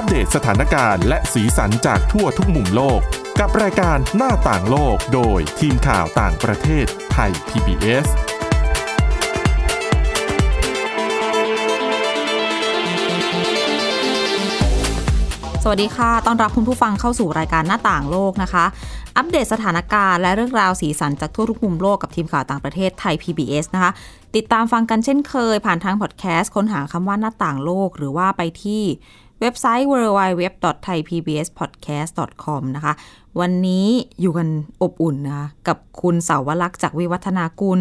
อัปเดตสถานการณ์และสีสันจากทั่วทุกมุมโลก กับรายการหน้าต่างโลกโดยทีมข่าวต่างประเทศไทย PBS สวัสดีค่ะ ต้อนรับคุณผู้ฟังเข้าสู่รายการหน้าต่างโลกนะคะ อัปเดตสถานการณ์และเรื่องราวสีสันจากทั่วทุกมุมโลกกับทีมข่าวต่างประเทศไทย PBS นะคะ ติดตามฟังกันเช่นเคย ผ่านทางพอดแคสต์ค้นหาคำว่าหน้าต่างโลก หรือว่าไปที่ เว็บไซต์ www.thaipbspodcast.com นะคะ วันนี้อยู่กันอบอุ่นนะคะกับคุณเสาวลักษณ์จากวิวัฒนากุล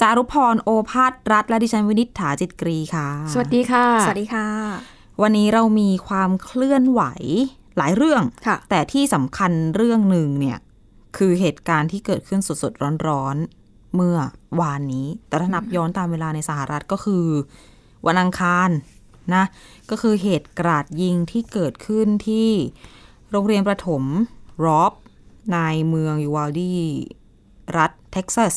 จารุพรโอภาสรัฐและดิฉันวินิษฐาจิตกรีค่ะ สวัสดีค่ะ สวัสดีค่ะ วันนี้เรามีความเคลื่อนไหวหลายเรื่องค่ะแต่ที่สำคัญเรื่องหนึ่งเนี่ย คือเหตุการณ์ที่เกิดขึ้นสดๆร้อนๆเมื่อวานนี้ แต่ถ้านับย้อนตามเวลาในสหรัฐก็คือ วันอังคาร นะ ก็คือเหตุกราดยิงที่เกิดขึ้นที่โรงเรียนประถมรอบในเมืองยูวาลดีรัฐเท็กซัส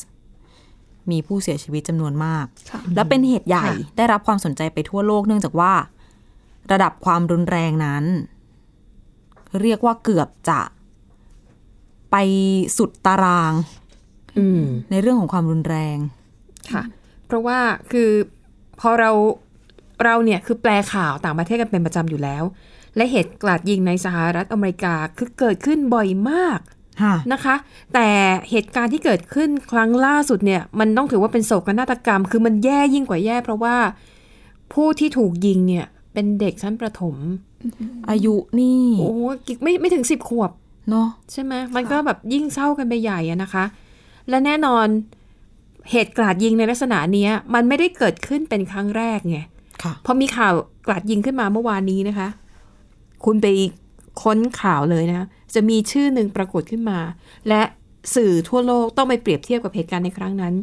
มีผู้เสียชีวิตจำนวนมากค่ะและเป็นเหตุใหญ่ค่ะได้รับความสนใจไปทั่วโลกเนื่องจากว่า ระดับความรุนแรงนั้น เรียกว่าเกือบจะ ไปสุดตารางอืมในเรื่องของความรุนแรงค่ะ เพราะว่าคือพอเรา เราเนี่ยคือแปลข่าวต่างประเทศกันเป็นประจำอยู่แล้ว และเหตุกราดยิงในสหรัฐอเมริกาคือเกิดขึ้นบ่อยมากค่ะนะคะ แต่เหตุการณ์ที่เกิดขึ้นครั้งล่าสุดเนี่ย มันต้องถือว่าเป็นโศกนาฏกรรม คือมันแย่ยิ่งกว่าแย่ เพราะว่าผู้ที่ถูกยิงเนี่ย เป็นเด็กชั้นประถม อายุนี่โอ้ไม่ไม่ถึงสิบขวบเนาะใช่ไหมมันก็แบบยิ่งเศร้ากันไปใหญ่อะนะคะ และแน่นอนเหตุกราดยิงในลักษณะเนี้ยมันไม่ได้เกิดขึ้นเป็นครั้งแรกไงค่ะ พอมีข่าวกราดยิงขึ้นมาเมื่อวานนี้นะคะ คุณไปค้นข่าวเลยนะ จะมีชื่อหนึ่งปรากฏขึ้นมา และสื่อทั่วโลกต้องไปเปรียบเทียบกับเหตุการณ์ในครั้งนั้น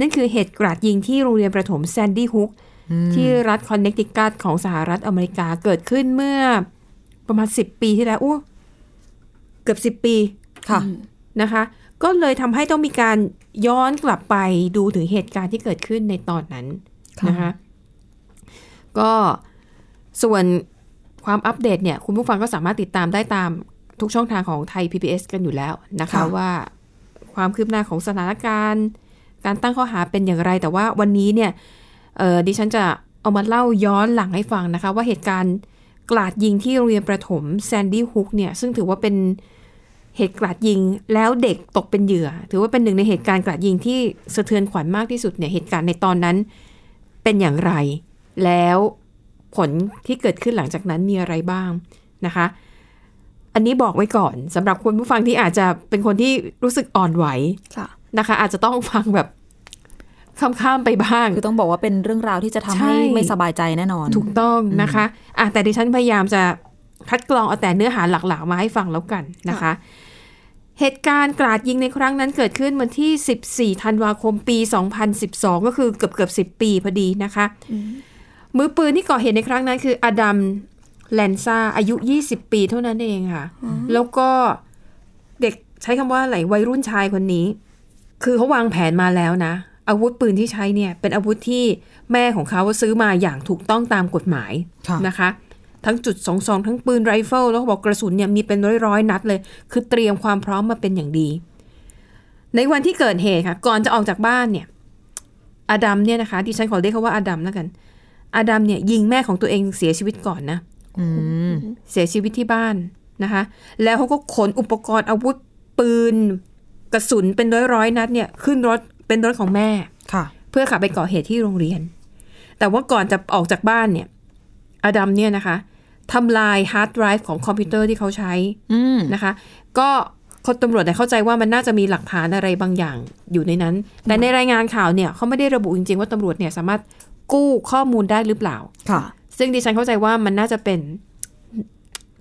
นั่นคือเหตุกราดยิงที่โรงเรียนประถมแซนดี้ฮุกที่รัฐคอนเนคติคัตของสหรัฐอเมริกาเกิดขึ้นเมื่อประมาณสิบปีที่แล้วอู้เกือบสิบ10ปีค่ะนะคะ ก็เลยทำให้ต้องมีการย้อนกลับไปดูถึงเหตุการณ์ที่เกิดขึ้นในตอนนั้นนะคะ ก็ส่วนความอัปเดตเนี่ย คุณผู้ฟังก็สามารถติดตามได้ตามทุกช่องทางของไทย PBS กันอยู่แล้วนะคะค่ะว่าความคืบหน้าของสถานการณ์ การตั้งข้อหาเป็นอย่างไร แต่ว่าวันนี้เนี่ยเออดิฉันจะเอามาเล่าย้อนหลังให้ฟังนะคะ ว่าเหตุการณ์กราดยิงที่โรงเรียนประถมแซนดี้ฮุกเนี่ยซึ่งถือว่าเป็นเหตุกราดยิงแล้วเด็กตกเป็นเหยื่อ ถือว่าเป็นหนึ่งในเหตุการณ์กราดยิงที่สะเทือนขวัญมากที่สุดเนี่ยเหตุการณ์ในตอนนั้นเป็นอย่างไร แล้วผลที่เกิดขึ้นหลังจากนั้นมีอะไรบ้างนะคะ อันนี้บอกไว้ก่อนสำหรับคุณผู้ฟังที่อาจจะเป็นคนที่รู้สึกอ่อนไหวค่ะนะคะ อาจจะต้องฟังแบบข้ามๆไปบ้าง คือต้องบอกว่าเป็นเรื่องราวที่จะทำใช่ให้ไม่สบายใจแน่นอน ถูกต้องนะคะอะแต่ดิฉันพยายามจะคัดกรองเอาแต่เนื้อหาหลักๆมาให้ฟังแล้วกันนะคะ เหตุการณ์กราดยิงในครั้งนั้นเกิดขึ้นวันที่ 14 ธันวาคมปี 2012 ก็คือเกือบเกือบ10 ปีพอดีนะคะ มือปืนที่ก่อเหตุในครั้งนั้นคืออดัมแลนซาอายุ 20 ปีเท่านั้นเองค่ะ แล้วก็เด็กใช้คำว่าอะไรวัยรุ่นชายคนนี้ คือเขาวางแผนมาแล้วนะ อาวุธปืนที่ใช้เนี่ย เป็นอาวุธที่แม่ของเขาซื้อมาอย่างถูกต้องตามกฎหมายค่ะนะคะ ทั้งจุดสองสองทั้งปืนไรเฟิลแล้วเขาบอกกระสุนเนี่ยมีเป็นร้อยๆนัดเลย คือเตรียมความพร้อมมาเป็นอย่างดี ในวันที่เกิดเหตุค่ะ ก่อนจะออกจากบ้านเนี่ย อดัมเนี่ยนะคะดิฉันขอเรียกเขาว่าอดัมแล้วกัน อดัมเนี่ยยิงแม่ของตัวเองเสียชีวิตก่อนนะอืมเสียชีวิตที่บ้านนะคะ แล้วเขาก็ขนอุปกรณ์อาวุธปืน กระสุนเป็นร้อยๆนัดเนี่ยขึ้นรถเป็นรถของแม่ค่ะ เพื่อขับไปก่อเหตุที่โรงเรียน แต่ว่าก่อนจะออกจากบ้านเนี่ยอดัมเนี่ยนะคะทำลายฮาร์ดไดรฟ์ของคอมพิวเตอร์ที่เขาใช้อืมนะคะ ก็คนตำรวจเนี่ยเข้าใจว่ามันน่าจะมีหลักฐานอะไรบางอย่างอยู่ในนั้น แต่ในรายงานข่าวเนี่ยเขาไม่ได้ระบุจริงๆว่าตำรวจเนี่ยสามารถ กู้ข้อมูลได้หรือเปล่า ค่ะ ซึ่งดิฉันเข้าใจว่ามันน่าจะเป็น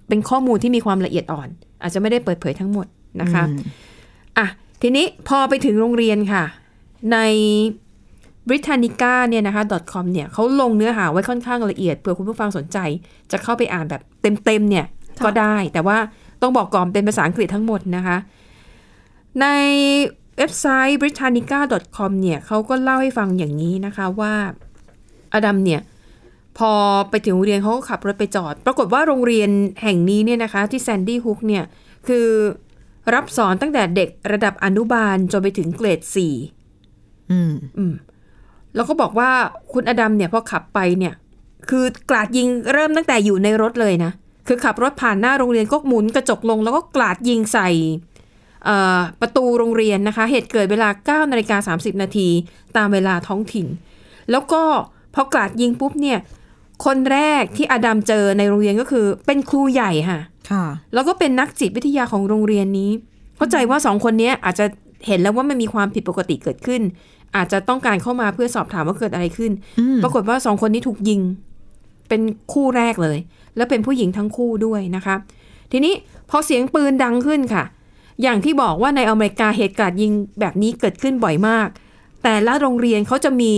เป็นข้อมูลที่มีความละเอียดอ่อน อาจจะไม่ได้เปิดเผยทั้งหมดนะคะอืมอะ ทีนี้พอไปถึงโรงเรียนค่ะ ใน Britannica เนี่ยนะคะ .com เนี่ยเขาลงเนื้อหาไว้ค่อนข้างละเอียดเผื่อคุณผู้ฟังสนใจ จะเข้าไปอ่านแบบเต็มๆเนี่ย ก็ได้ แต่ว่าต้องบอกก่อนเป็นภาษาอังกฤษทั้งหมดนะคะ ในเว็บไซต์ britannica.com เนี่ยเขาก็เล่าให้ฟังอย่างนี้นะคะว่า อดัมเนี่ยพอไปถึงโรงเรียนเขาก็ขับรถไปจอด ปรากฏว่าโรงเรียนแห่งนี้เนี่ยนะคะ ที่แซนดี้ฮุกเนี่ยคือรับสอนตั้งแต่เด็กระดับอนุบาลจนไปถึงเกรดสี่อืมอืมแล้วก็บอกว่าคุณอดัมเนี่ยพอขับไปเนี่ย คือกราดยิงเริ่มตั้งแต่อยู่ในรถเลยนะ คือขับรถผ่านหน้าโรงเรียนก็หมุนกระจกลง แล้วก็กราดยิงใส่เอ่อประตูโรงเรียนนะคะ เหตุเกิดเวลา9นาฬิกา30 นาทีตามเวลาท้องถิ่น แล้วก็ พอกราดยิงปุ๊บเนี่ย คนแรกที่อดัมเจอในโรงเรียนก็คือ เป็นครูใหญ่ค่ะ ค่ะ แล้วก็เป็นนักจิตวิทยาของโรงเรียนนี้ เข้าใจว่าสองคนนี้อาจจะเห็นแล้วว่ามันมีความผิดปกติเกิดขึ้น อาจจะต้องการเข้ามาเพื่อสอบถามว่าเกิดอะไรขึ้นอืมปรากฏว่าสองคนนี้ถูกยิง เป็นคู่แรกเลย แล้วเป็นผู้หญิงทั้งคู่ด้วยนะคะ ทีนี้พอเสียงปืนดังขึ้นค่ะ อย่างที่บอกว่าในอเมริกาเหตุการณ์ยิงแบบนี้เกิดขึ้นบ่อยมาก แต่ละโรงเรียนเขาจะมี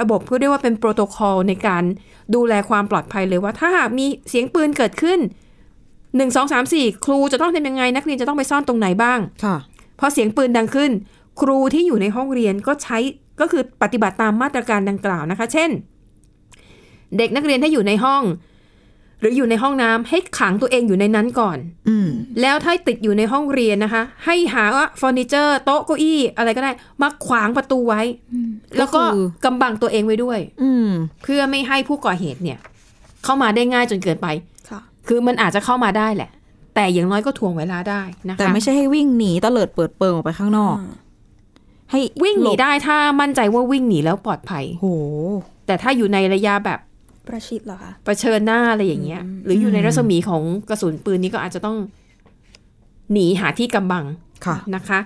ระบบเพื่อเรียกว่าเป็นโปรโตคอลในการดูแลความปลอดภัยเลยว่า ถ้าหากมีเสียงปืนเกิดขึ้นหนึ่งสองสามสี่ครูจะต้องทำยังไง นักเรียนจะต้องไปซ่อนตรงไหนบ้างค่ะพอเสียงปืนดังขึ้น ครูที่อยู่ในห้องเรียนก็ใช้ก็คือปฏิบัติตามมาตรการดังกล่าวนะคะ เช่น เด็กนักเรียนถ้าอยู่ในห้อง หรืออยู่ในห้องน้ำให้ขังตัวเองอยู่ในนั้นก่อนอืมแล้วถ้าติดอยู่ในห้องเรียนนะคะ ให้หาว่าเฟอร์นิเจอร์โต๊ะเก้าอี้อะไรก็ได้มาขวางประตูไว้ แล้วก็ก็คือกำบังตัวเองไว้ด้วย อืมเพื่อไม่ให้ผู้ก่อเหตุเนี่ย เข้ามาได้ง่ายจนเกินไปค่ะคือมันอาจจะเข้ามาได้แหละ แต่อย่างน้อยก็ทวงเวลาได้นะคะแต่ไม่ใช่ให้วิ่งหนีตะเลิดเปิดเปิงออกไปข้างนอก ให้วิ่งหนีลบได้ถ้ามั่นใจว่าวิ่งหนีแล้วปลอดภัยโหแต่ถ้าอยู่ในระยะแบบ ประชิดเหรอคะเผชิญหน้าอะไรอย่างเงี้ย หรืออยู่ในรัศมีของกระสุนปืนนี้ก็อาจจะต้องหนีหาที่กำบังค่ะนะคะ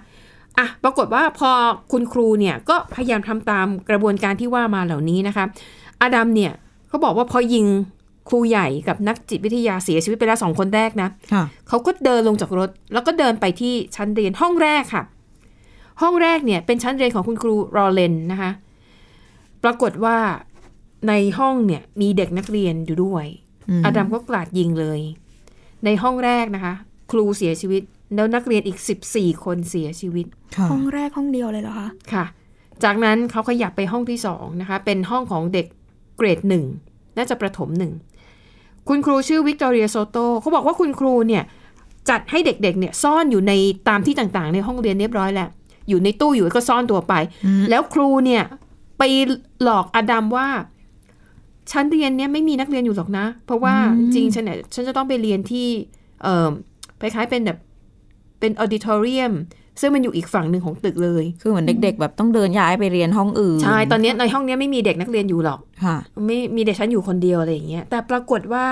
อะปรากฏว่าพอคุณครูเนี่ยก็พยายามทำตามกระบวนการที่ว่ามาเหล่านี้นะคะอดัมเนี่ยเขาบอกว่าพอยิงครูใหญ่กับนักจิตวิทยาเสียชีวิตไปแล้วสองคนแรกนะค่ะเขาก็เดินลงจากรถ แล้วก็เดินไปที่ชั้นเรียนห้องแรกค่ะ ห้องแรกเนี่ยเป็นชั้นเรียนของคุณครูรอเลนนะคะ ปรากฏว่า ในห้องเนี่ยมีเด็กนักเรียนอยู่ด้วยอืมอดัมก็กราดยิงเลย ในห้องแรกนะคะ ครูเสียชีวิต แล้วนักเรียนอีก 14 คนเสียชีวิตค่ะห้องแรกห้องเดียวเลยเหรอคะ ค่ะ จากนั้นเขาขยับไปห้องที่สองนะคะ เป็นห้องของเด็กเกรดหนึ่งน่าจะประถมหนึ่ง คุณครูชื่อวิกตอเรียโซโตเขาบอกว่าคุณครูเนี่ยจัดให้เด็กๆเนี่ยซ่อนอยู่ในตามที่ต่างๆ ในห้องเรียนเรียบร้อยแล้ว อยู่ในตู้อยู่ก็ซ่อนตัวไป แล้วครูเนี่ยไปหลอกอดัมว่า ชั้นเรียนเนี่ยไม่มีนักเรียนอยู่หรอกนะ เพราะว่าจริงๆฉันเนี่ยฉันจะต้องไปเรียนที่เอ่อคล้ายๆเป็นแบบเป็นออดิทอเรียมซึ่งมันอยู่อีกฝั่งหนึ่งของตึกเลย คือเหมือนเด็ก ๆ แบบต้องเดินย้ายไปเรียนห้องอื่น ใช่ ตอนเนี้ยในห้องเนี้ยไม่มีเด็กนักเรียนอยู่หรอก ค่ะ ไม่มีเด็กฉันอยู่คนเดียวอะไรอย่างเงี้ย แต่ปรากฏว่า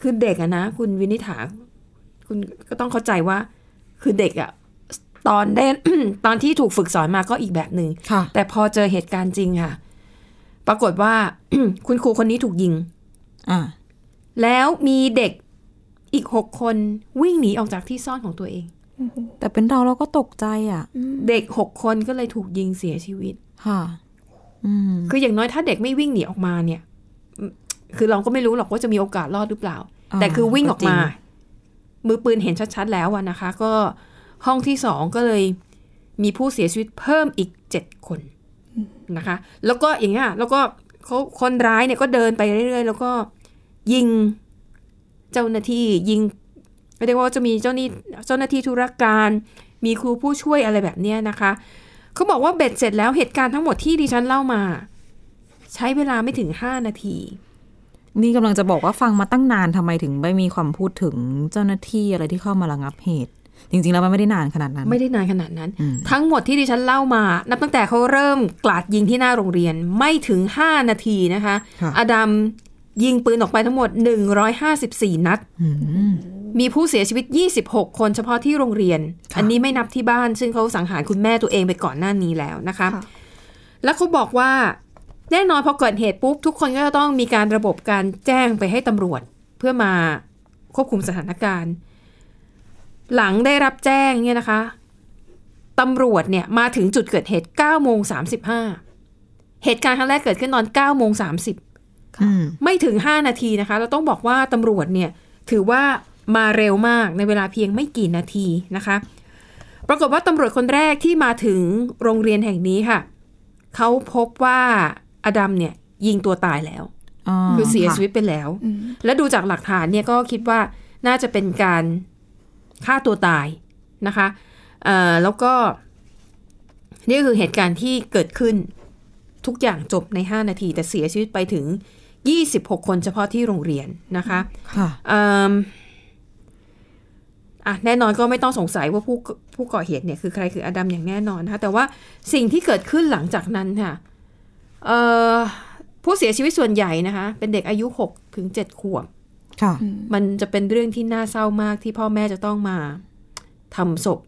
คือเด็กอะนะ คุณวินิษฐา คุณก็ต้องเข้าใจว่า คือเด็กอะตอนได้ตอนที่ถูกฝึกสอนมาก็อีกแบบหนึ่งค่ะแต่พอเจอเหตุการณ์จริงค่ะ ปรากฏว่าคุณครูคนนี้ถูกยิงอ่าแล้วมีเด็กอีกหกคนวิ่งหนีออกจากที่ซ่อนของตัวเอง แต่เป็นเราเราก็ตกใจอะ เด็กหกคนก็เลยถูกยิงเสียชีวิต ค่ะอืมคืออย่างน้อยถ้าเด็กไม่วิ่งหนีออกมาเนี่ยอืมคือเราก็ไม่รู้หรอกว่าจะมีโอกาสรอดหรือเปล่าอ่าแต่คือวิ่งออกมาก็จริมือปืนเห็นชัดๆแล้วอะนะคะ ก็ห้องที่สองก็เลยมีผู้เสียชีวิตเพิ่มอีกเจ็ดคน นะคะ แล้วก็อย่างเงี้ยแล้วก็เขาคนร้ายเนี่ยก็เดินไปเรื่อยๆ แล้วก็ยิงเจ้าหน้าที่ยิงเรียกว่าจะมีเจ้าหนี้เจ้าหน้าที่ธุรการ มีครูผู้ช่วยอะไรแบบเนี้ยนะคะเขาบอกว่าเบ็ดเสร็จแล้วเหตุการณ์ทั้งหมดที่ดิฉันเล่ามา ใช้เวลาไม่ถึงห้านาที นี่กำลังจะบอกว่าฟังมาตั้งนานทำไมถึงไม่มีความพูดถึงเจ้าหน้าที่อะไรที่เข้ามาระงับเหตุ จริงๆแล้วมันไม่ได้นานขนาดนั้น ไม่ได้นานขนาดนั้นอืมทั้งหมดที่ดิฉันเล่ามา นับตั้งแต่เขาเริ่มกลาดยิงที่หน้าโรงเรียนไม่ถึง 5 นาทีนะคะค่ะอดัมยิงปืนออกไปทั้งหมด 154 นัดอืมมีผู้เสียชีวิต 26 คนเฉพาะที่โรงเรียนค่ะอันนี้ไม่นับที่บ้าน ซึ่งเขาสังหารคุณแม่ตัวเองไปก่อนหน้านี้แล้วนะคะค่ะแล้วเขาบอกว่าแน่นอนพอเกิดเหตุปุ๊บ ทุกคนก็จะต้องมีการระบบการแจ้งไปให้ตำรวจ เพื่อมาควบคุมสถานการณ์ หลังได้รับแจ้งเนี่ยนะคะตำรวจเนี่ยมาถึงจุดเกิดเหตุ9โมง35 เหตุการณ์ครั้งแรกเกิดขึ้นตอน9โมง30อืมไม่ถึง 5 นาทีนะคะ เราต้องบอกว่าตำรวจเนี่ยถือว่ามาเร็วมากในเวลาเพียงไม่กี่นาทีนะคะ ปรากฏว่าตำรวจคนแรกที่มาถึงโรงเรียนแห่งนี้ค่ะ เขาพบว่าอดัมเนี่ยยิงตัวตายแล้วคือเสียชีวิตไปแล้วอืมและดูจากหลักฐานเนี่ยก็คิดว่าน่าจะเป็นการ ฆ่าตัวตายนะคะเอ่อแล้วก็ นี่ก็คือเหตุการณ์ที่เกิดขึ้นทุกอย่างจบใน 5 นาที แต่เสียชีวิตไปถึง 26 คนเฉพาะที่โรงเรียนนะคะค่ะเอิ่มอะแน่นอนก็ไม่ต้องสงสัยว่าผู้ผู้ก่อเหตุเนี่ยคือใครคืออดัมอย่างแน่นอนนะคะแต่ว่าสิ่งที่เกิดขึ้นหลังจากนั้นค่ะเอ่อผู้เสียชีวิตส่วนใหญ่นะคะ เป็นเด็กอายุ 6 ถึง 7 ขวบค่ะ มันจะเป็นเรื่องที่น่าเศร้ามากที่พ่อแม่จะต้องมาทำศพ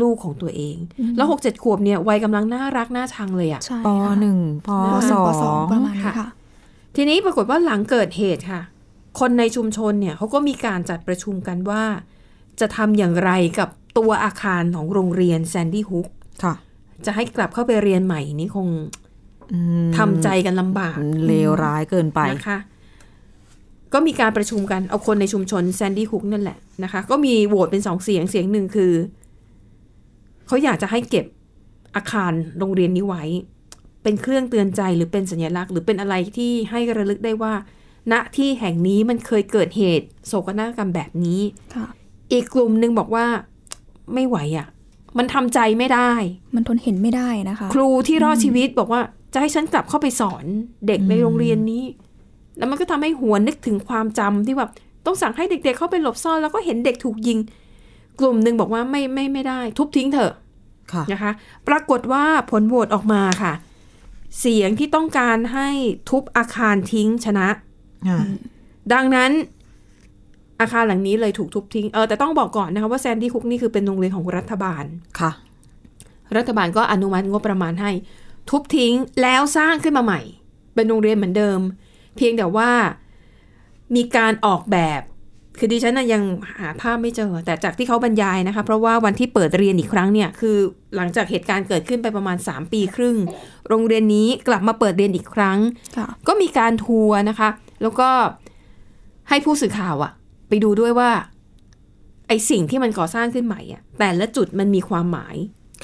ลูกของตัวเอง แล้วหกเจ็ดขวบเนี่ยวัยกำลังน่ารักน่าชังเลยอะใช่ปค่ะหนึ่งปปสปอสองงประมาณนี้ค่ะค่ะ ทีนี้ปรากฏว่าหลังเกิดเหตุค่ะ คนในชุมชนเนี่ยเขาก็มีการจัดประชุมกันว่า จะทำอย่างไรกับตัวอาคารของโรงเรียนแซนดี้ฮุกค่ะจะให้กลับเข้าไปเรียนใหม่นี่คงอืมทำใจกันลำบากเลวร้ายเกินไปนะคะ ก็มีการประชุมกันเอาคนในชุมชนแซนดี้ฮุกนั่นแหละนะคะ ก็มีโหวตเป็นสองเสียงเสียงหนึ่งคือ เขาอยากจะให้เก็บอาคารโรงเรียนนี้ไว้ เป็นเครื่องเตือนใจหรือเป็นสัญลักษณ์ หรือเป็นอะไรที่ให้ระลึกได้ว่า ณที่แห่งนี้มันเคยเกิดเหตุ โศกนาฏกรรมแบบนี้ค่ะอีกกลุ่มหนึ่งบอกว่าไม่ไหวอะ่ะ มันทำใจไม่ได้ มันทนเห็นไม่ได้นะคะ ครูที่รอดชีวิตบอกว่าจะให้ฉันกลับเข้าไปสอนเด็กในโรงเรียนนี้ แล้วมันก็ทำให้หัวนนึกถึงความจำที่แบบต้องสั่งให้เด็ก ๆ เข้าไปหลบซ่อนแล้วก็เห็นเด็กถูกยิง กลุ่มหนึ่งบอกว่าไม่ไม่ไม่ได้ ทุบทิ้งเถอะค่ะนะคะ ปรากฏว่าผลโหวตออกมาค่ะ เสียงที่ต้องการให้ทุบอาคารทิ้งชนะอ่าดังนั้นอาคารหลังนี้เลยถูกทุบทิ้ง เออแต่ต้องบอกก่อนนะคะว่าแซนดี้ฮุกนี่คือเป็นโรงเรียนของรัฐบาล ค่ะ รัฐบาลก็อนุมัติงบประมาณให้ ทุบทิ้งแล้วสร้างขึ้นมาใหม่ เป็นโรงเรียนเหมือนเดิม เพียงแต่ว่ามีการออกแบบ คือดิฉันน่ะยังหาภาพไม่เจอ แต่จากที่เขาบรรยายนะคะ เพราะว่าวันที่เปิดเรียนอีกครั้งเนี่ย คือหลังจากเหตุการณ์เกิดขึ้นไปประมาณ 3 ปีครึ่ง โรงเรียนนี้กลับมาเปิดเรียนอีกครั้งค่ะก็มีการทัวร์นะคะ แล้วก็ให้ผู้สื่อข่าวอะไปดูด้วยว่าไอสิ่งที่มันก่อสร้างขึ้นใหม่อะแต่ละจุดมันมีความหมาย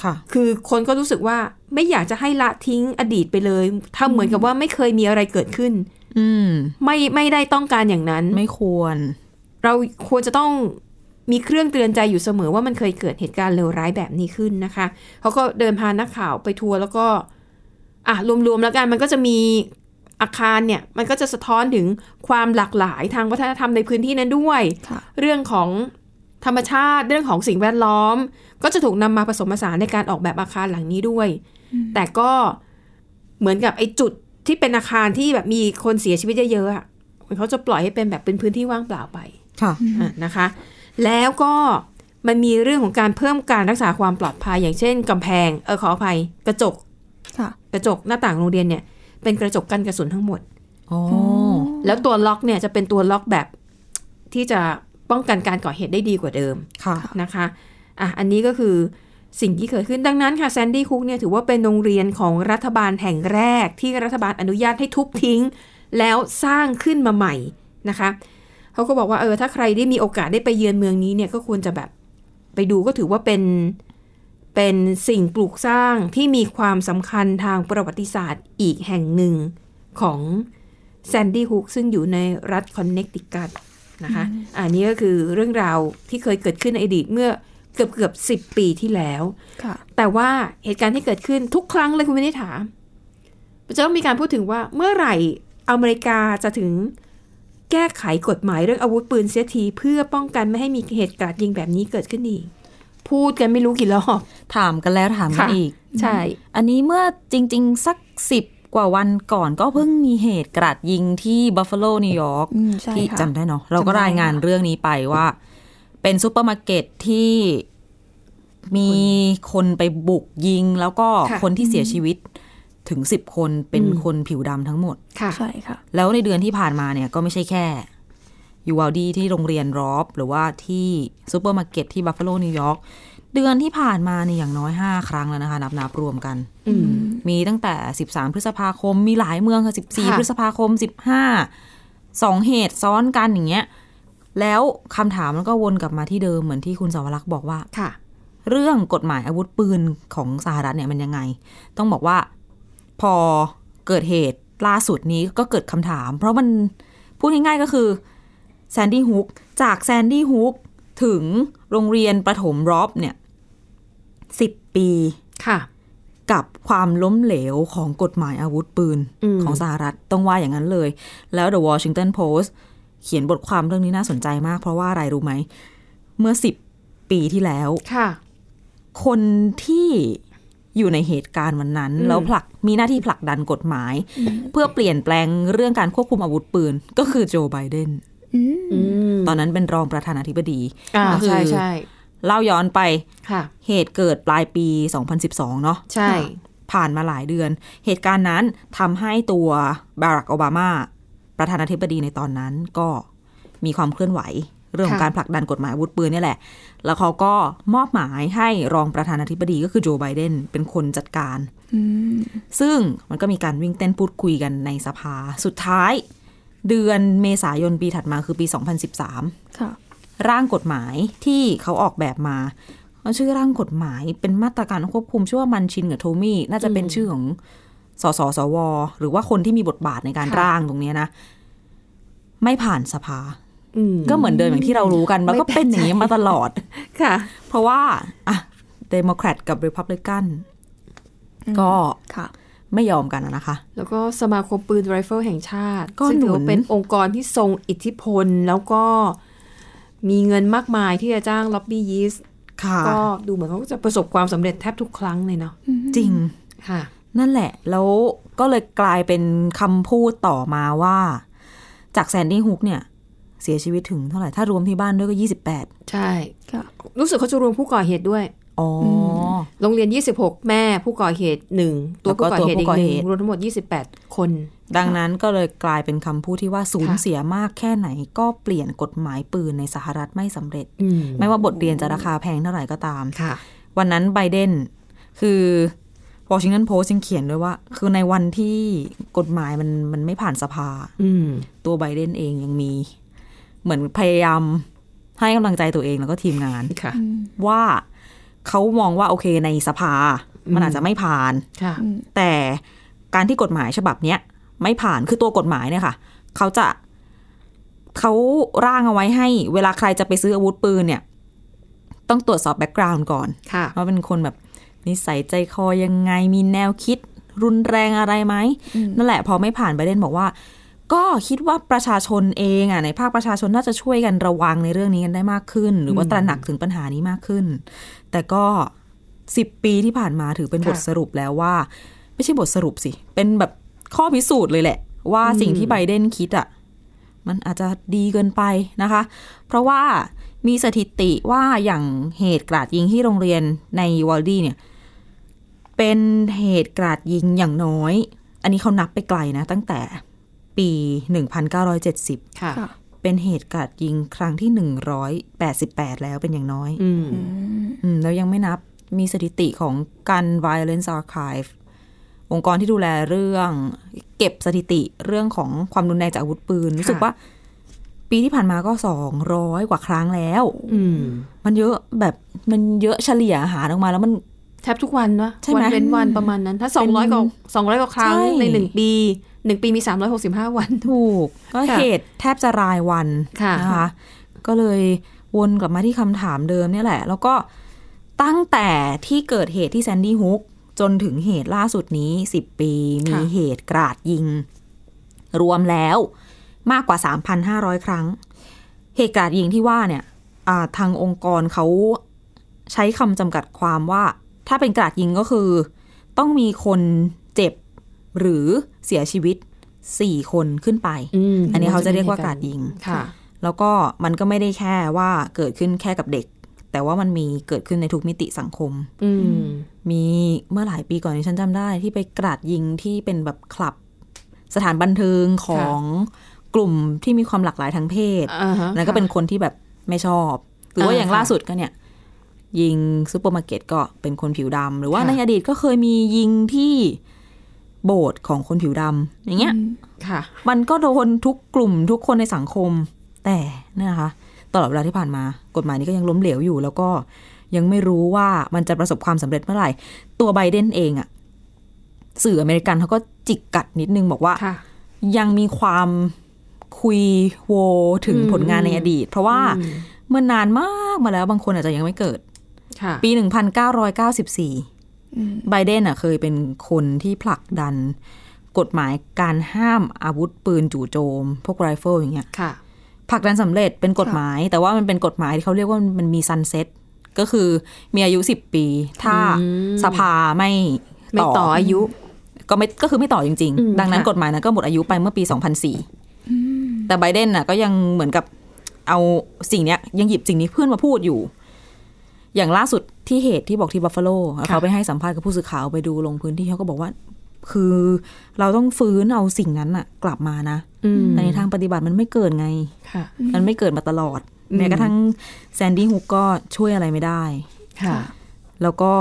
ค่ะ คือคนก็รู้สึกว่าไม่อยากจะให้ละทิ้งอดีตไปเลยทำเหมือนกับว่าไม่เคยมีอะไรเกิดขึ้น อืม ไม่ไม่ได้ต้องการอย่างนั้น ไม่ควร เราควรจะต้องมีเครื่องเตือนใจอยู่เสมอว่ามันเคยเกิดเหตุการณ์เลวร้ายแบบนี้ขึ้นนะคะเขาก็เดินพานักข่าวไปทัวร์แล้วก็ อะรวมๆแล้วกันมันก็จะมีอาคารเนี่ย มันก็จะสะท้อนถึงความหลากหลายทางวัฒนธรรมในพื้นที่นั้นด้วยค่ะเรื่องของธรรมชาติเรื่องของสิ่งแวดล้อม ก็จะถูกนำมาผสมผสานในการออกแบบอาคารหลังนี้ด้วย แต่ก็เหมือนกับไอ้จุด ที่เป็นอาคารที่แบบมีคนเสียชีวิตเยอะๆอะเขาจะปล่อยให้เป็นแบบเป็นพื้นที่ว่างเปล่าไปค่ะอะนะคะ แล้วก็มันมีเรื่องของการเพิ่มการรักษาความปลอดภัย อย่างเช่นกำแพงเออขออภัย กระจกค่ะกระจกหน้าต่างโรงเรียนเนี่ย เป็นกระจกกันกระสุนทั้งหมดโอ้แล้วตัวล็อกเนี่ยจะเป็นตัวล็อกแบบที่จะป้องกันการก่อเหตุได้ดีกว่าเดิมค่ะนะคะอะอันนี้ก็คือ สิ่งที่เกิดขึ้นดังนั้นค่ะแซนดี้คุกเนี่ยถือว่าเป็นโรงเรียนของรัฐบาลแห่งแรก ที่รัฐบาลอนุญาตให้ทุบทิ้ง แล้วสร้างขึ้นมาใหม่นะคะเขาก็บอกว่าเออถ้าใครได้มีโอกาสได้ไปเยือนเมืองนี้เนี่ยก็ควรจะแบบไปดูก็ถือว่าเป็นเป็นสิ่งปลูกสร้างที่มีความสำคัญทางประวัติศาสตร์อีกแห่งหนึ่งของแซนดี้ฮุกซึ่งอยู่ในรัฐคอนเนคติคัตนะคะ อันนี้ก็คือเรื่องราวที่เคยเกิดขึ้นในอดีตเมื่อ เกือบเกือบสิบปีที่แล้วค่ะแต่ว่าเหตุการณ์ที่เกิดขึ้นทุกครั้งเลยคุณไม่ได้ถามมันจะต้องมีการพูดถึงว่าเมื่อไหร่อเมริกาจะถึงแก้ไขกฎหมายเรื่องอาวุธปืนเสียทีเพื่อป้องกันไม่ให้มีเหตุการณ์ยิงแบบนี้เกิดขึ้นอีกพูดกันไม่รู้กี่รอบถามกันแล้วถามกันค่ะอีก ใช่ อันนี้เมื่อจริง ๆ สักสิบกว่าวันก่อนก็เพิ่งมีเหตุกราดยิงที่บัฟฟาโลนิวยอร์กอืมใช่ที่ค่ะจำได้เนาะเราก็จำได้รายงานค่ะเรื่องนี้ไปว่า เป็นซูเปอร์มาร์เก็ตที่มีคนไปบุกยิง แล้วก็ค่ะคนที่เสียชีวิตถึงสิบคนเป็นอืมคนผิวดำทั้งหมดค่ะใช่ค่ะ แล้วในเดือนที่ผ่านมาเนี่ยก็ไม่ใช่แค่ยูวาลดีที่โรงเรียนร็อบ หรือว่าที่ซูเปอร์มาร์เก็ตที่บัฟฟาโลนิวยอร์กเดือนที่ผ่านมาเนี่ยอย่างน้อย5ครั้งแล้วนะคะ นับนับรวมกันอืมมีตั้งแต่13พฤษภาคม มีหลายเมืองค่ะค่ะ14พฤษภาคม15สองเหตุซ้อนกันอย่างเงี้ย แล้วคำถามมันก็วนกลับมาที่เดิมเหมือนที่คุณสาวรักษ์บอกว่าค่ะ เรื่องกฎหมายอาวุธปืนของสหรัฐเนี่ยมันยังไง ต้องบอกว่าพอเกิดเหตุล่าสุดนี้ก็เกิดคำถาม เพราะมันพูดง่ายๆก็คือแซนดี้ฮุกจากแซนดี้ฮุกถึงโรงเรียนประถมร็อบเนี่ยสิบปีค่ะ กับความล้มเหลวของกฎหมายอาวุธปืนอืมของสหรัฐต้องว่าอย่างนั้นเลย แล้ว The Washington Post เขียนบทความเรื่องนี้น่าสนใจมาก เพราะว่าอะไรรู้ไหม เมื่อสิบปีที่แล้วค่ะ คนที่อยู่ในเหตุการณ์วันนั้นอืมแล้วผลักมีหน้าที่ผลักดันกฎหมาย เพื่อเปลี่ยนแปลงเรื่องการควบคุมอาวุธปืน ก็คือโจไบเดนอืมอืมตอนนั้นเป็นรองประธานาธิบดีอ่าก็คือใช่ใช่เล่าย้อนไปค่ะเหตุเกิดปลายปี 2012 เนาะใช่ ผ่านมาหลายเดือน เหตุการณ์นั้นทำให้ตัวบารักโอบามา ประธานาธิบดีในตอนนั้นก็มีความเคลื่อนไหว เรื่องของค่ะการผลักดันกฎหมายอาวุธปืนเนี่ยแหละ แล้วเขาก็มอบหมายให้รองประธานาธิบดีก็คือโจไบเดนเป็นคนจัดการอืมซึ่งมันก็มีการวิ่งเต้นพูดคุยกันในสภา สุดท้าย เดือนเมษายนปีถัดมาคือปี 2013ค่ะร่างกฎหมายที่เขาออกแบบมาเขาชื่อร่างกฎหมายเป็นมาตรการควบคุมชื่อว่าแมนชินกับทูมีย์น่าจะเป็นชื่อของ สสสว หรือว่าคนที่มีบทบาทในการค่ะร่างตรงเนี้ยนะ ไม่ผ่านสภาอืมก็เหมือนเดิมอย่างที่เรารู้กันมันก็เป็นอย่างนี้มาตลอด ค่ะ เพราะว่า อะเดโมแครตกับริพับลิกันก็ค่ะไม่ยอมกันอะนะคะ แล้วก็สมาคมปืนไรเฟิลแห่งชาติ ก็ซึ่งถือว่าหนุนเป็นองค์กรที่ทรงอิทธิพล แล้วก็มีเงินมากมายที่จะจ้างล็อบบี้ยิสต์ค่ะก็ดูเหมือนเขาจะประสบความสำเร็จแทบทุกครั้งเลยเนาะจริงค่ะ นั่นแหละ แล้วก็เลยกลายเป็นคำพูดต่อมาว่า จากแซนดี้ฮุกเนี่ย เสียชีวิตถึงเท่าไหร่ ถ้ารวมที่บ้านด้วยก็ยี่สิบแปดใช่ค่ะรู้สึกเขาจะรวมผู้ก่อเหตุด้วยอ๋ออโรงเรียน 26 แม่ผู้ก่อเหตุหนึ่งตัวผู้ก่อเหตุอีกหนึ่งแล้วก็ตัวผู้ก่อเหตุรวมทั้งหมด 28 คน ดังนั้นก็เลยกลายเป็นคำพูดที่ว่าสูญค่ะเสียมากแค่ไหนก็เปลี่ยนกฎหมายปืนในสหรัฐไม่สำเร็จอืมไม่ว่าบทเรียนจะราคาแพงเท่าไหร่ก็ตามค่ะวันนั้นไบเดนคือ Washington Post ยังเขียนด้วยว่า คือในวันที่กฎหมายมันมันไม่ผ่านสภา อืมตัวไบเดนเองยังมี เหมือนพยายามให้กำลังใจตัวเองแล้วก็ทีมงานค่ะ ว่าเขามองว่าโอเคในสภา มันอาจจะไม่ผ่านค่ะแต่การที่กฎหมายฉบับเนี้ยไม่ผ่านคือตัวกฎหมายเนี่ยค่ะเขาจะเขาร่างเอาไว้ให้ เวลาใครจะไปซื้ออาวุธปืนเนี่ย ต้องตรวจสอบแบ็กกราวน์ก่อนค่ะว่าเป็นคนแบบ นิสัยใจคอยังไงมีแนวคิด รุนแรงอะไรไหม นั่นแหละพอไม่ผ่านไบเดนบอกว่า ก็คิดว่าประชาชนเองอะในภาคประชาชนน่าจะช่วยกันระวังในเรื่องนี้กันได้มากขึ้น หรือว่าตระหนักถึงปัญหานี้มากขึ้น แต่ก็สิบปีที่ผ่านมาถือเป็นบทค่ะสรุปแล้วว่า ไม่ใช่บทสรุปสิ เป็นแบบข้อพิสูจน์เลยแหละ ว่าสิ่งที่ไบเดนคิดอะมันอาจจะดีเกินไปนะคะ เพราะว่ามีสถิติว่าอย่างเหตุกราดยิงที่โรงเรียนในวอลดี้เนี่ย เป็นเหตุกราดยิงอย่างน้อย อันนี้เขานับไปไกลนะ ตั้งแต่ปี 1970 ค่ะค่ะเป็นเหตุกราดยิงครั้งที่ 188 แล้วเป็นอย่างน้อยอืมอืมแล้วยังไม่นับมีสถิติของการ Violence Archive องค์กรที่ดูแลเรื่อง เก็บสถิติเรื่องของความรุนแรงจากอาวุธปืน รู้สึกว่า ปีที่ผ่านมาก็สองร้อยกว่าครั้งแล้วอืมมันเยอะแบบมันเยอะเฉลี่ยหารออกมาแล้วมัน แทบทุกวันวะใช่ไหมวันเว้นวันประมาณนั้น ถ้า200กว่า200กว่าครั้งใช่ในหนึ่งปีหนึ่งปีมี365วันถูก ก็ค่ะเหตุแทบจะรายวันค่ะนะคะก็เลยวนกลับมาที่คำถามเดิมเนี่ยแหละ แล้วก็ตั้งแต่ที่เกิดเหตุที่แซนดี้ฮุกจนถึงเหตุล่าสุดนี้10ปี มีค่ะเหตุกราดยิง รวมแล้วมากกว่า 3,500 ครั้ง เหตุกราดยิงที่ว่าเนี่ยอ่าทางองค์กรเขาใช้คำจำกัดความว่า ถ้าเป็นกราดยิงก็คือ ต้องมีคนเจ็บหรือเสียชีวิต4คนขึ้นไปมอันนี้เขาจะเรียกว่ากราดยิงค่ะ แล้วก็มันก็ไม่ได้แค่ว่าเกิดขึ้นแค่กับเด็ก แต่ว่ามันมีเกิดขึ้นในทุกมิติสังคมอืมมีเมื่อหลายปีก่อนที่ฉันจำได้ที่ไปกราดยิงที่เป็นแบบคลับสถานบันเทิงของกลุ่มที่มีความหลากหลายทางเพศอ่าฮะแล้วก็เป็นคนที่แบบไม่ชอบ หรือว่าอ่าอย่างค่ะล่าสุดก็เนี่ย ยิงซูเปอร์มาร์เก็ตก็เป็นคนผิวดำหรือว่าค่ะในอดีตก็เคยมียิงที่โบสถ์ของคนผิวดำอย่างเงี้ยค่ะ มันก็โดนทุกกลุ่มทุกคนในสังคม แต่เนี่ยนะคะตลอดเวลาที่ผ่านมา กฎหมายนี้ก็ยังล้มเหลวอยู่ แล้วก็ยังไม่รู้ว่ามันจะประสบความสำเร็จเมื่อไหร่ ตัวไบเดนเองอะสื่ออเมริกันเขาก็จิกกัดนิดนึงบอกว่าค่ะยังมีความคุยโวถึงอืมผลงานในอดีต เพราะว่าอืมเมื่อนานมากมาแล้วบางคนอาจจะยังไม่เกิดค่ะ ปี 1994ไบเดนอะเคยเป็นคนที่ผลักดันกฎหมายการห้ามอาวุธปืนจู่โจม พวกไรเฟิลอย่างเงี้ยค่ะผลักดันสำเร็จเป็นกฎหมาย แต่ว่ามันเป็นกฎหมายที่เขาเรียกว่ามันมี sunset ก็คือมีอายุ10ปี ถ้าอืมสภาไม่ไม่ต่ออายุ ก็ไม่ก็คือไม่ต่อจริงอืมๆดังนั้นค่ะกฎหมายนั้นก็หมดอายุไปเมื่อปี 2004 แต่ไบเดนน่ะก็ยังเหมือนกับเอาสิ่งเนี้ยยังหยิบสิ่งนี้เพื่อนมาพูดอยู่ อย่างล่าสุดที่เหตุที่บอกที่บัฟฟาโลเขาไปให้สัมภาษณ์กับผู้สื่อข่าวไปดูลงพื้นที่เขาก็บอกว่า คือเราต้องฟื้นเอาสิ่งนั้นน่ะกลับมานะอืมแต่ในทางปฏิบัติมันไม่เกิดไงค่ะมันไม่เกิดมาตลอดอืมแม้กระทั่งแซนดี้ฮุกก็ช่วยอะไรไม่ได้ค่ะ แล้วก็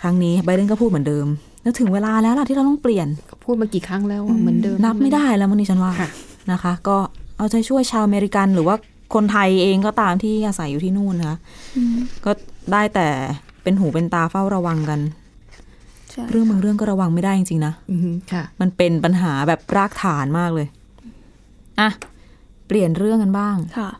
ครั้งนี้ไบเดนก็พูดเหมือนเดิม แล้วถึงเวลาแล้วล่ะที่เราต้องเปลี่ยนพูดมากี่ครั้งแล้วอะเหมือนเดิม นับไม่ได้แล้วมันนี่ฉันว่าค่ะนะคะ ก็เอาใจช่วยชาวอเมริกันหรือว่าคนไทยเองก็ตามที่อาศัยอยู่ที่นู่นนะคะก็ ได้แต่เป็นหูเป็นตาเฝ้าระวังกันใช่เรื่องบางเรื่องก็ระวังไม่ได้จริงๆนะอืมค่ะ มันเป็นปัญหาแบบรากฐานมากเลยอะเปลี่ยนเรื่องกันบ้างค่ะ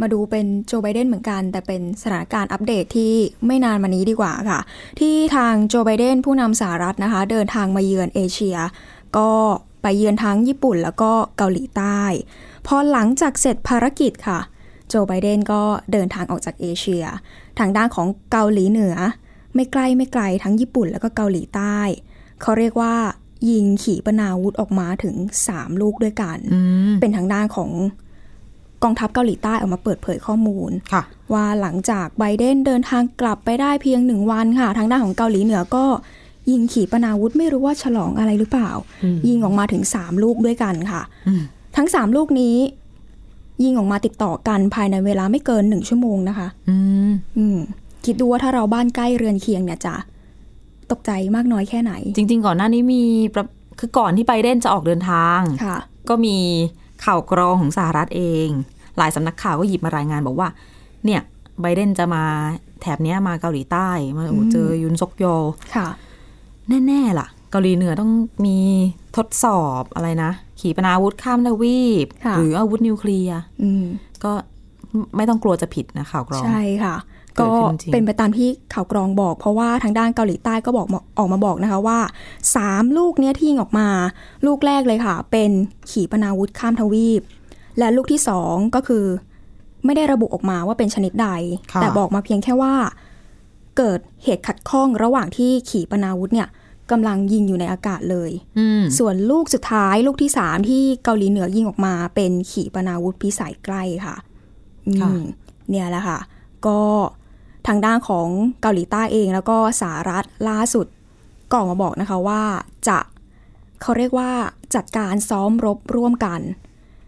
มาดูเป็นโจไบเดนเหมือนกัน แต่เป็นสถานการณ์อัปเดตที่ไม่นานมานี้ดีกว่าค่ะ ที่ทางโจไบเดนผู้นำสหรัฐนะคะ เดินทางมาเยือนเอเชีย ก็ไปเยือนทั้งญี่ปุ่นแล้วก็เกาหลีใต้ พอหลังจากเสร็จภารกิจค่ะ โจไบเดนก็เดินทางออกจากเอเชีย ทางด้านของเกาหลีเหนือ ไม่ใกล้ไม่ไกลทั้งญี่ปุ่นแล้วก็เกาหลีใต้ เขาเรียกว่ายิงขีปนาวุธออกมาถึง 3 ลูกด้วยกันอืมเป็นทางด้านของกองทัพเกาหลีใต้ออกมาเปิดเผยข้อมูลค่ะว่าหลังจากไบเดนเดินทางกลับไปได้เพียงหนึ่งวันค่ะ ทางด้านของเกาหลีเหนือก็ยิงขีปนาวุธไม่รู้ว่าฉลองอะไรหรือเปล่าอืมยิงออกมาถึง 3 ลูกด้วยกันค่ะอืมทั้ง 3 ลูกนี้ ยิงออกมาติดต่อกันภายในเวลาไม่เกินหนึ่งชั่วโมงนะคะ อืม อืม คิดดูว่าถ้าเราบ้านใกล้เรือนเคียงเนี่ยจะตกใจมากน้อยแค่ไหน จริง ๆ ก่อนหน้านี้มีประคือก่อนที่ไบเดนจะออกเดินทางค่ะ ก็มีข่าวกรองของสหรัฐเอง หลายสำนักข่าวก็หยิบมารายงานบอกว่า เนี่ยไบเดนจะมาแถบเนี้ยมาเกาหลีใต้มาโอ้อืมเจอยุนซกโยค่ะ แน่ ๆ ล่ะ เกาหลีเหนือต้องมีทดสอบอะไรนะ ขีปนาวุธข้ามทวีปค่ะหรืออาวุธนิวเคลียร์อืมก็ไม่ต้องกลัวจะผิดนะข่าวกรอง ใช่ค่ะเกิก็ดขึ้นจริงเป็นไปตามที่ข่าวกรองบอก เพราะว่าทางด้านเกาหลีใต้ก็บอกมาออกมาบอกนะคะว่าสามลูกเนี้ยที่ยิงออกมา ลูกแรกเลยค่ะ เป็นขีปนาวุธข้ามทวีป และลูกที่สองก็คือ ไม่ได้ระบุออกมาว่าเป็นชนิดใดค่ะแต่บอกมาเพียงแค่ว่า เกิดเหตุขัดข้องระหว่างที่ขีปนาวุธเนี่ย กำลังยิงอยู่ในอากาศเลยอืมส่วนลูกสุดท้ายลูกที่สามที่เกาหลีเหนือยิงออกมาเป็นขีปนาวุธพิสัยใกล้ค่ะอืมค่ะเนี่ยแหละค่ะ ก็ทางด้านของเกาหลีใต้เองแล้วก็สหรัฐล่าสุดก็ออกมาบอกนะคะว่าจะเขาเรียกว่าจัดการซ้อมรบร่วมกัน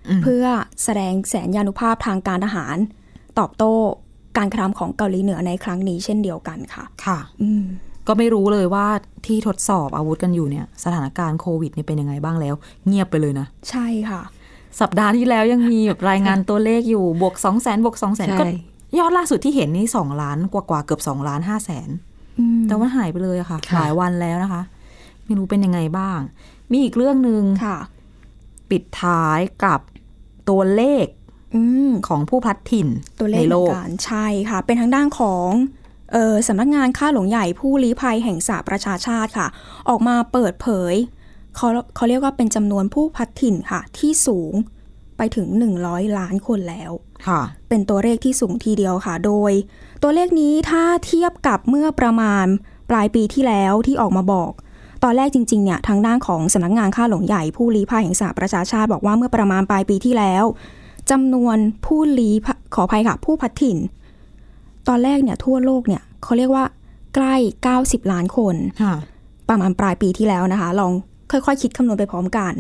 อืมเพื่อแสดงแสนยานุภาพทางการทหาร ตอบโต้การกระทำของเกาหลีเหนือในครั้งนี้เช่นเดียวกันค่ะ ค่ะอืม ก็ไม่รู้เลยว่าที่ทดสอบอาวุธกันอยู่เนี่ย สถานการณ์โควิดเนี่ยเป็นยังไงบ้างแล้ว เงียบไปเลยนะ ใช่ค่ะ สัปดาห์ที่แล้วยังมีแบบรายงานตัวเลขอยู่บวกสองแสนบวกสองแสนใช่ก็ยอดล่าสุดที่เห็นนี่สองล้านกว่ากว่าๆเกือบสองล้านห้าแสนอืมแต่ว่าหายไปเลยอะค่ะค่ะหลายวันแล้วนะคะ ไม่รู้เป็นยังไงบ้าง มีอีกเรื่องหนึ่งค่ะ ปิดท้ายกับตัวเลขอืมของผู้พลัดถิ่นตัวเลขในเหโลมือนกกันใช่ค่ะ เป็นทางด้านของเออ สำนักงานค่าหลวงใหญ่ผู้ลี้ภัยแห่งสหประชาชาติค่ะ ออกมาเปิดเผยเขาเขาเรียกว่าเป็นจำนวนผู้พัดถิ่นค่ะ ที่สูงไปถึง 100 ล้านคนแล้วค่ะ เป็นตัวเลขที่สูงทีเดียวค่ะ โดย ตัวเลขนี้ถ้าเทียบกับเมื่อประมาณปลายปีที่แล้วที่ออกมาบอก ตอนแรกจริงๆเนี่ยทางด้านของสำนักงานค่าหลวงใหญ่ผู้ลี้ภัยแห่งสหประชาชาติบอกว่าเมื่อประมาณปลายปีที่แล้วจำนวนผู้ลี้ภัยขออภัยค่ะ ผู้พัดถิ่น ตอนแรกเนี่ยทั่วโลกเนี่ยเขาเรียกว่าใกล้ 90 ล้านคนค่ะประมาณปลายปีที่แล้วนะคะ ลองค่อยๆคิดคำนวณไปพร้อมกัน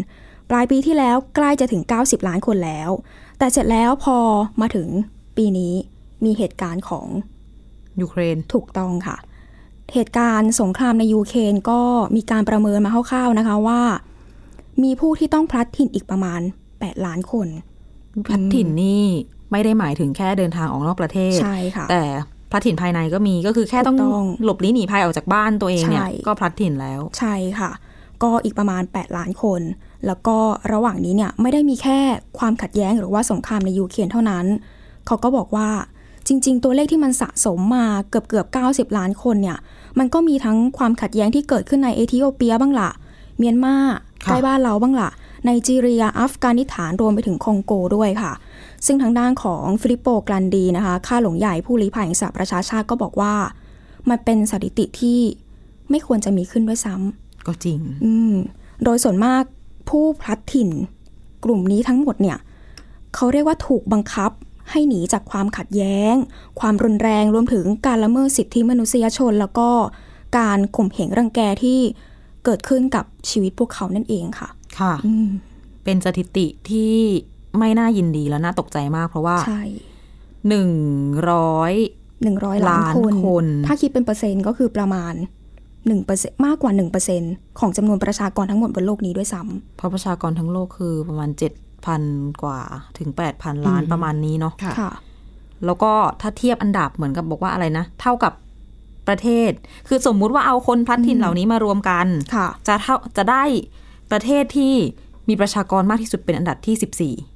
ปลายปีที่แล้วใกล้จะถึง 90 ล้านคนแล้ว แต่เสร็จแล้วพอมาถึงปีนี้มีเหตุการณ์ของยูเครนถูกต้องค่ะ เหตุการณ์สงครามในยูเครนก็มีการประเมินมาคร่าวๆนะคะว่า มีผู้ที่ต้องพลัดถิ่นอีกประมาณ 8 ล้านคน พลัดถิ่นนี่ ไม่ได้หมายถึงแค่เดินทางออกนอกประเทศ ใช่ค่ะ แต่พลัดถิ่นภายในก็มีก็คือแค่ต้องถูกต้องหลบหนีหนีภัยออกจากบ้านตัวเองเนี่ยใช่ก็พลัดถิ่นแล้ว ใช่ค่ะ ก็อีกประมาณ 8 ล้านคน แล้วก็ระหว่างนี้เนี่ยไม่ได้มีแค่ความขัดแย้งหรือว่าสงครามในยูเครนเท่านั้น เขาก็บอกว่าจริง ๆ ตัวเลขที่มันสะสมมาเกือบเกือบ90 ล้านคนเนี่ย มันก็มีทั้งความขัดแย้งที่เกิดขึ้นในเอธิโอเปียบ้างละเมียนมาค่ะใกล้บ้านเราบ้างละไนจีเรียอัฟกานิสถานรวมไปถึงคองโกด้วยค่ะ ซึ่งทางด้านของฟิลิปโปกรันดีนะคะข้าหลวงใหญ่ผู้ลี้ภัยแห่งสหประชาชาติก็บอกว่า มันเป็นสถิติที่ไม่ควรจะมีขึ้นด้วยซ้ำก็จริง อืมโดยส่วนมากผู้พลัดถิ่น กลุ่มนี้ทั้งหมดเนี่ยเขาเรียกว่าถูกบังคับให้หนีจากความขัดแย้ง ความรุนแรงรวมถึงการละเมิดสิทธิมนุษยชน แล้วก็การข่มเหงรังแกที่เกิดขึ้นกับชีวิตพวกเขานั่นเองค่ะ ค่ะอืมเป็นสถิติที่ ไม่น่ายินดีและน่าตกใจมาก เพราะว่าใช่หนึ่งร้อยหนึ่งร้อยล้านล้านคนคน ถ้าคิดเป็นเปอร์เซ็นต์ก็คือประมาณหนึ่งเปอร์เซ็นมากกว่าหนึ่งเปอร์เซ็นของจำนวนประชากรทั้งหมดบนโลกนี้ด้วยซ้ำเพราะประชากรทั้งโลกคือประมาณเจ็ดพันกว่าถึงแปดพันล้านอืมประมาณนี้เนาะค่ะค่ะ แล้วก็ถ้าเทียบอันดับเหมือนกับบอกว่าอะไรนะ เท่ากับประเทศ คือสมมุติว่าเอาคนพลัดถิ่นอืมเหล่านี้มารวมกันค่ะจะเท่าจะได้ประเทศที่มีประชากรมากที่สุดเป็นอันดับที่สิบสี่อืมเออ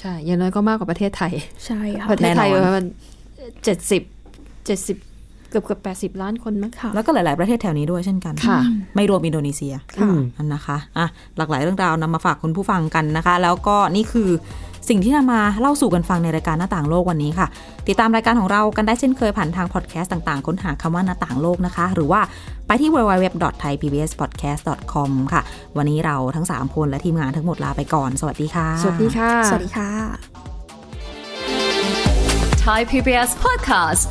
ใช่อย่างน้อยก็มากกว่าประเทศไทย ใช่ค่ะประเทศไทยแน่นอนมันเจ็ดสิบเจ็ดสิบ เกือบเกือบแปดสิบล้านคนมั้งค่ะ แล้วก็หลาย ๆ ประเทศแถวนี้ด้วยเช่นกันค่ะ ไม่รวมอินโดนีเซียค่ะอันนะคะอะหลากหลายเรื่องราวนำมาฝากคุณผู้ฟังกันนะคะ แล้วก็นี่คือสิ่งที่นำมาเล่าสู่กันฟังในรายการหน้าต่างโลกวันนี้ค่ะ ติดตามรายการของเรากันได้เช่นเคยผ่านทางพอดแคสต์ต่าง ๆ ค้นหาคำว่าหน้าต่างโลกนะคะ หรือว่าไปที่ www.thaipbspodcast.com ค่ะ วันนี้เราทั้ง 3 คนและทีมงานทั้งหมดลาไปก่อน สวัสดีค่ะ สวัสดีค่ะ สวัสดีค่ะ Thai PBS podcast.